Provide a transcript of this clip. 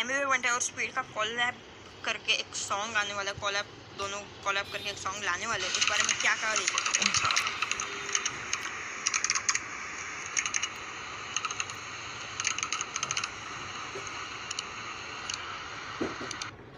M one और speed का collab करके एक सॉन्ग आने वाला है कॉलैब दोनों कॉलैब करके एक सॉन्ग लाने वाले हैं उस बारे में क्या कहा देखिए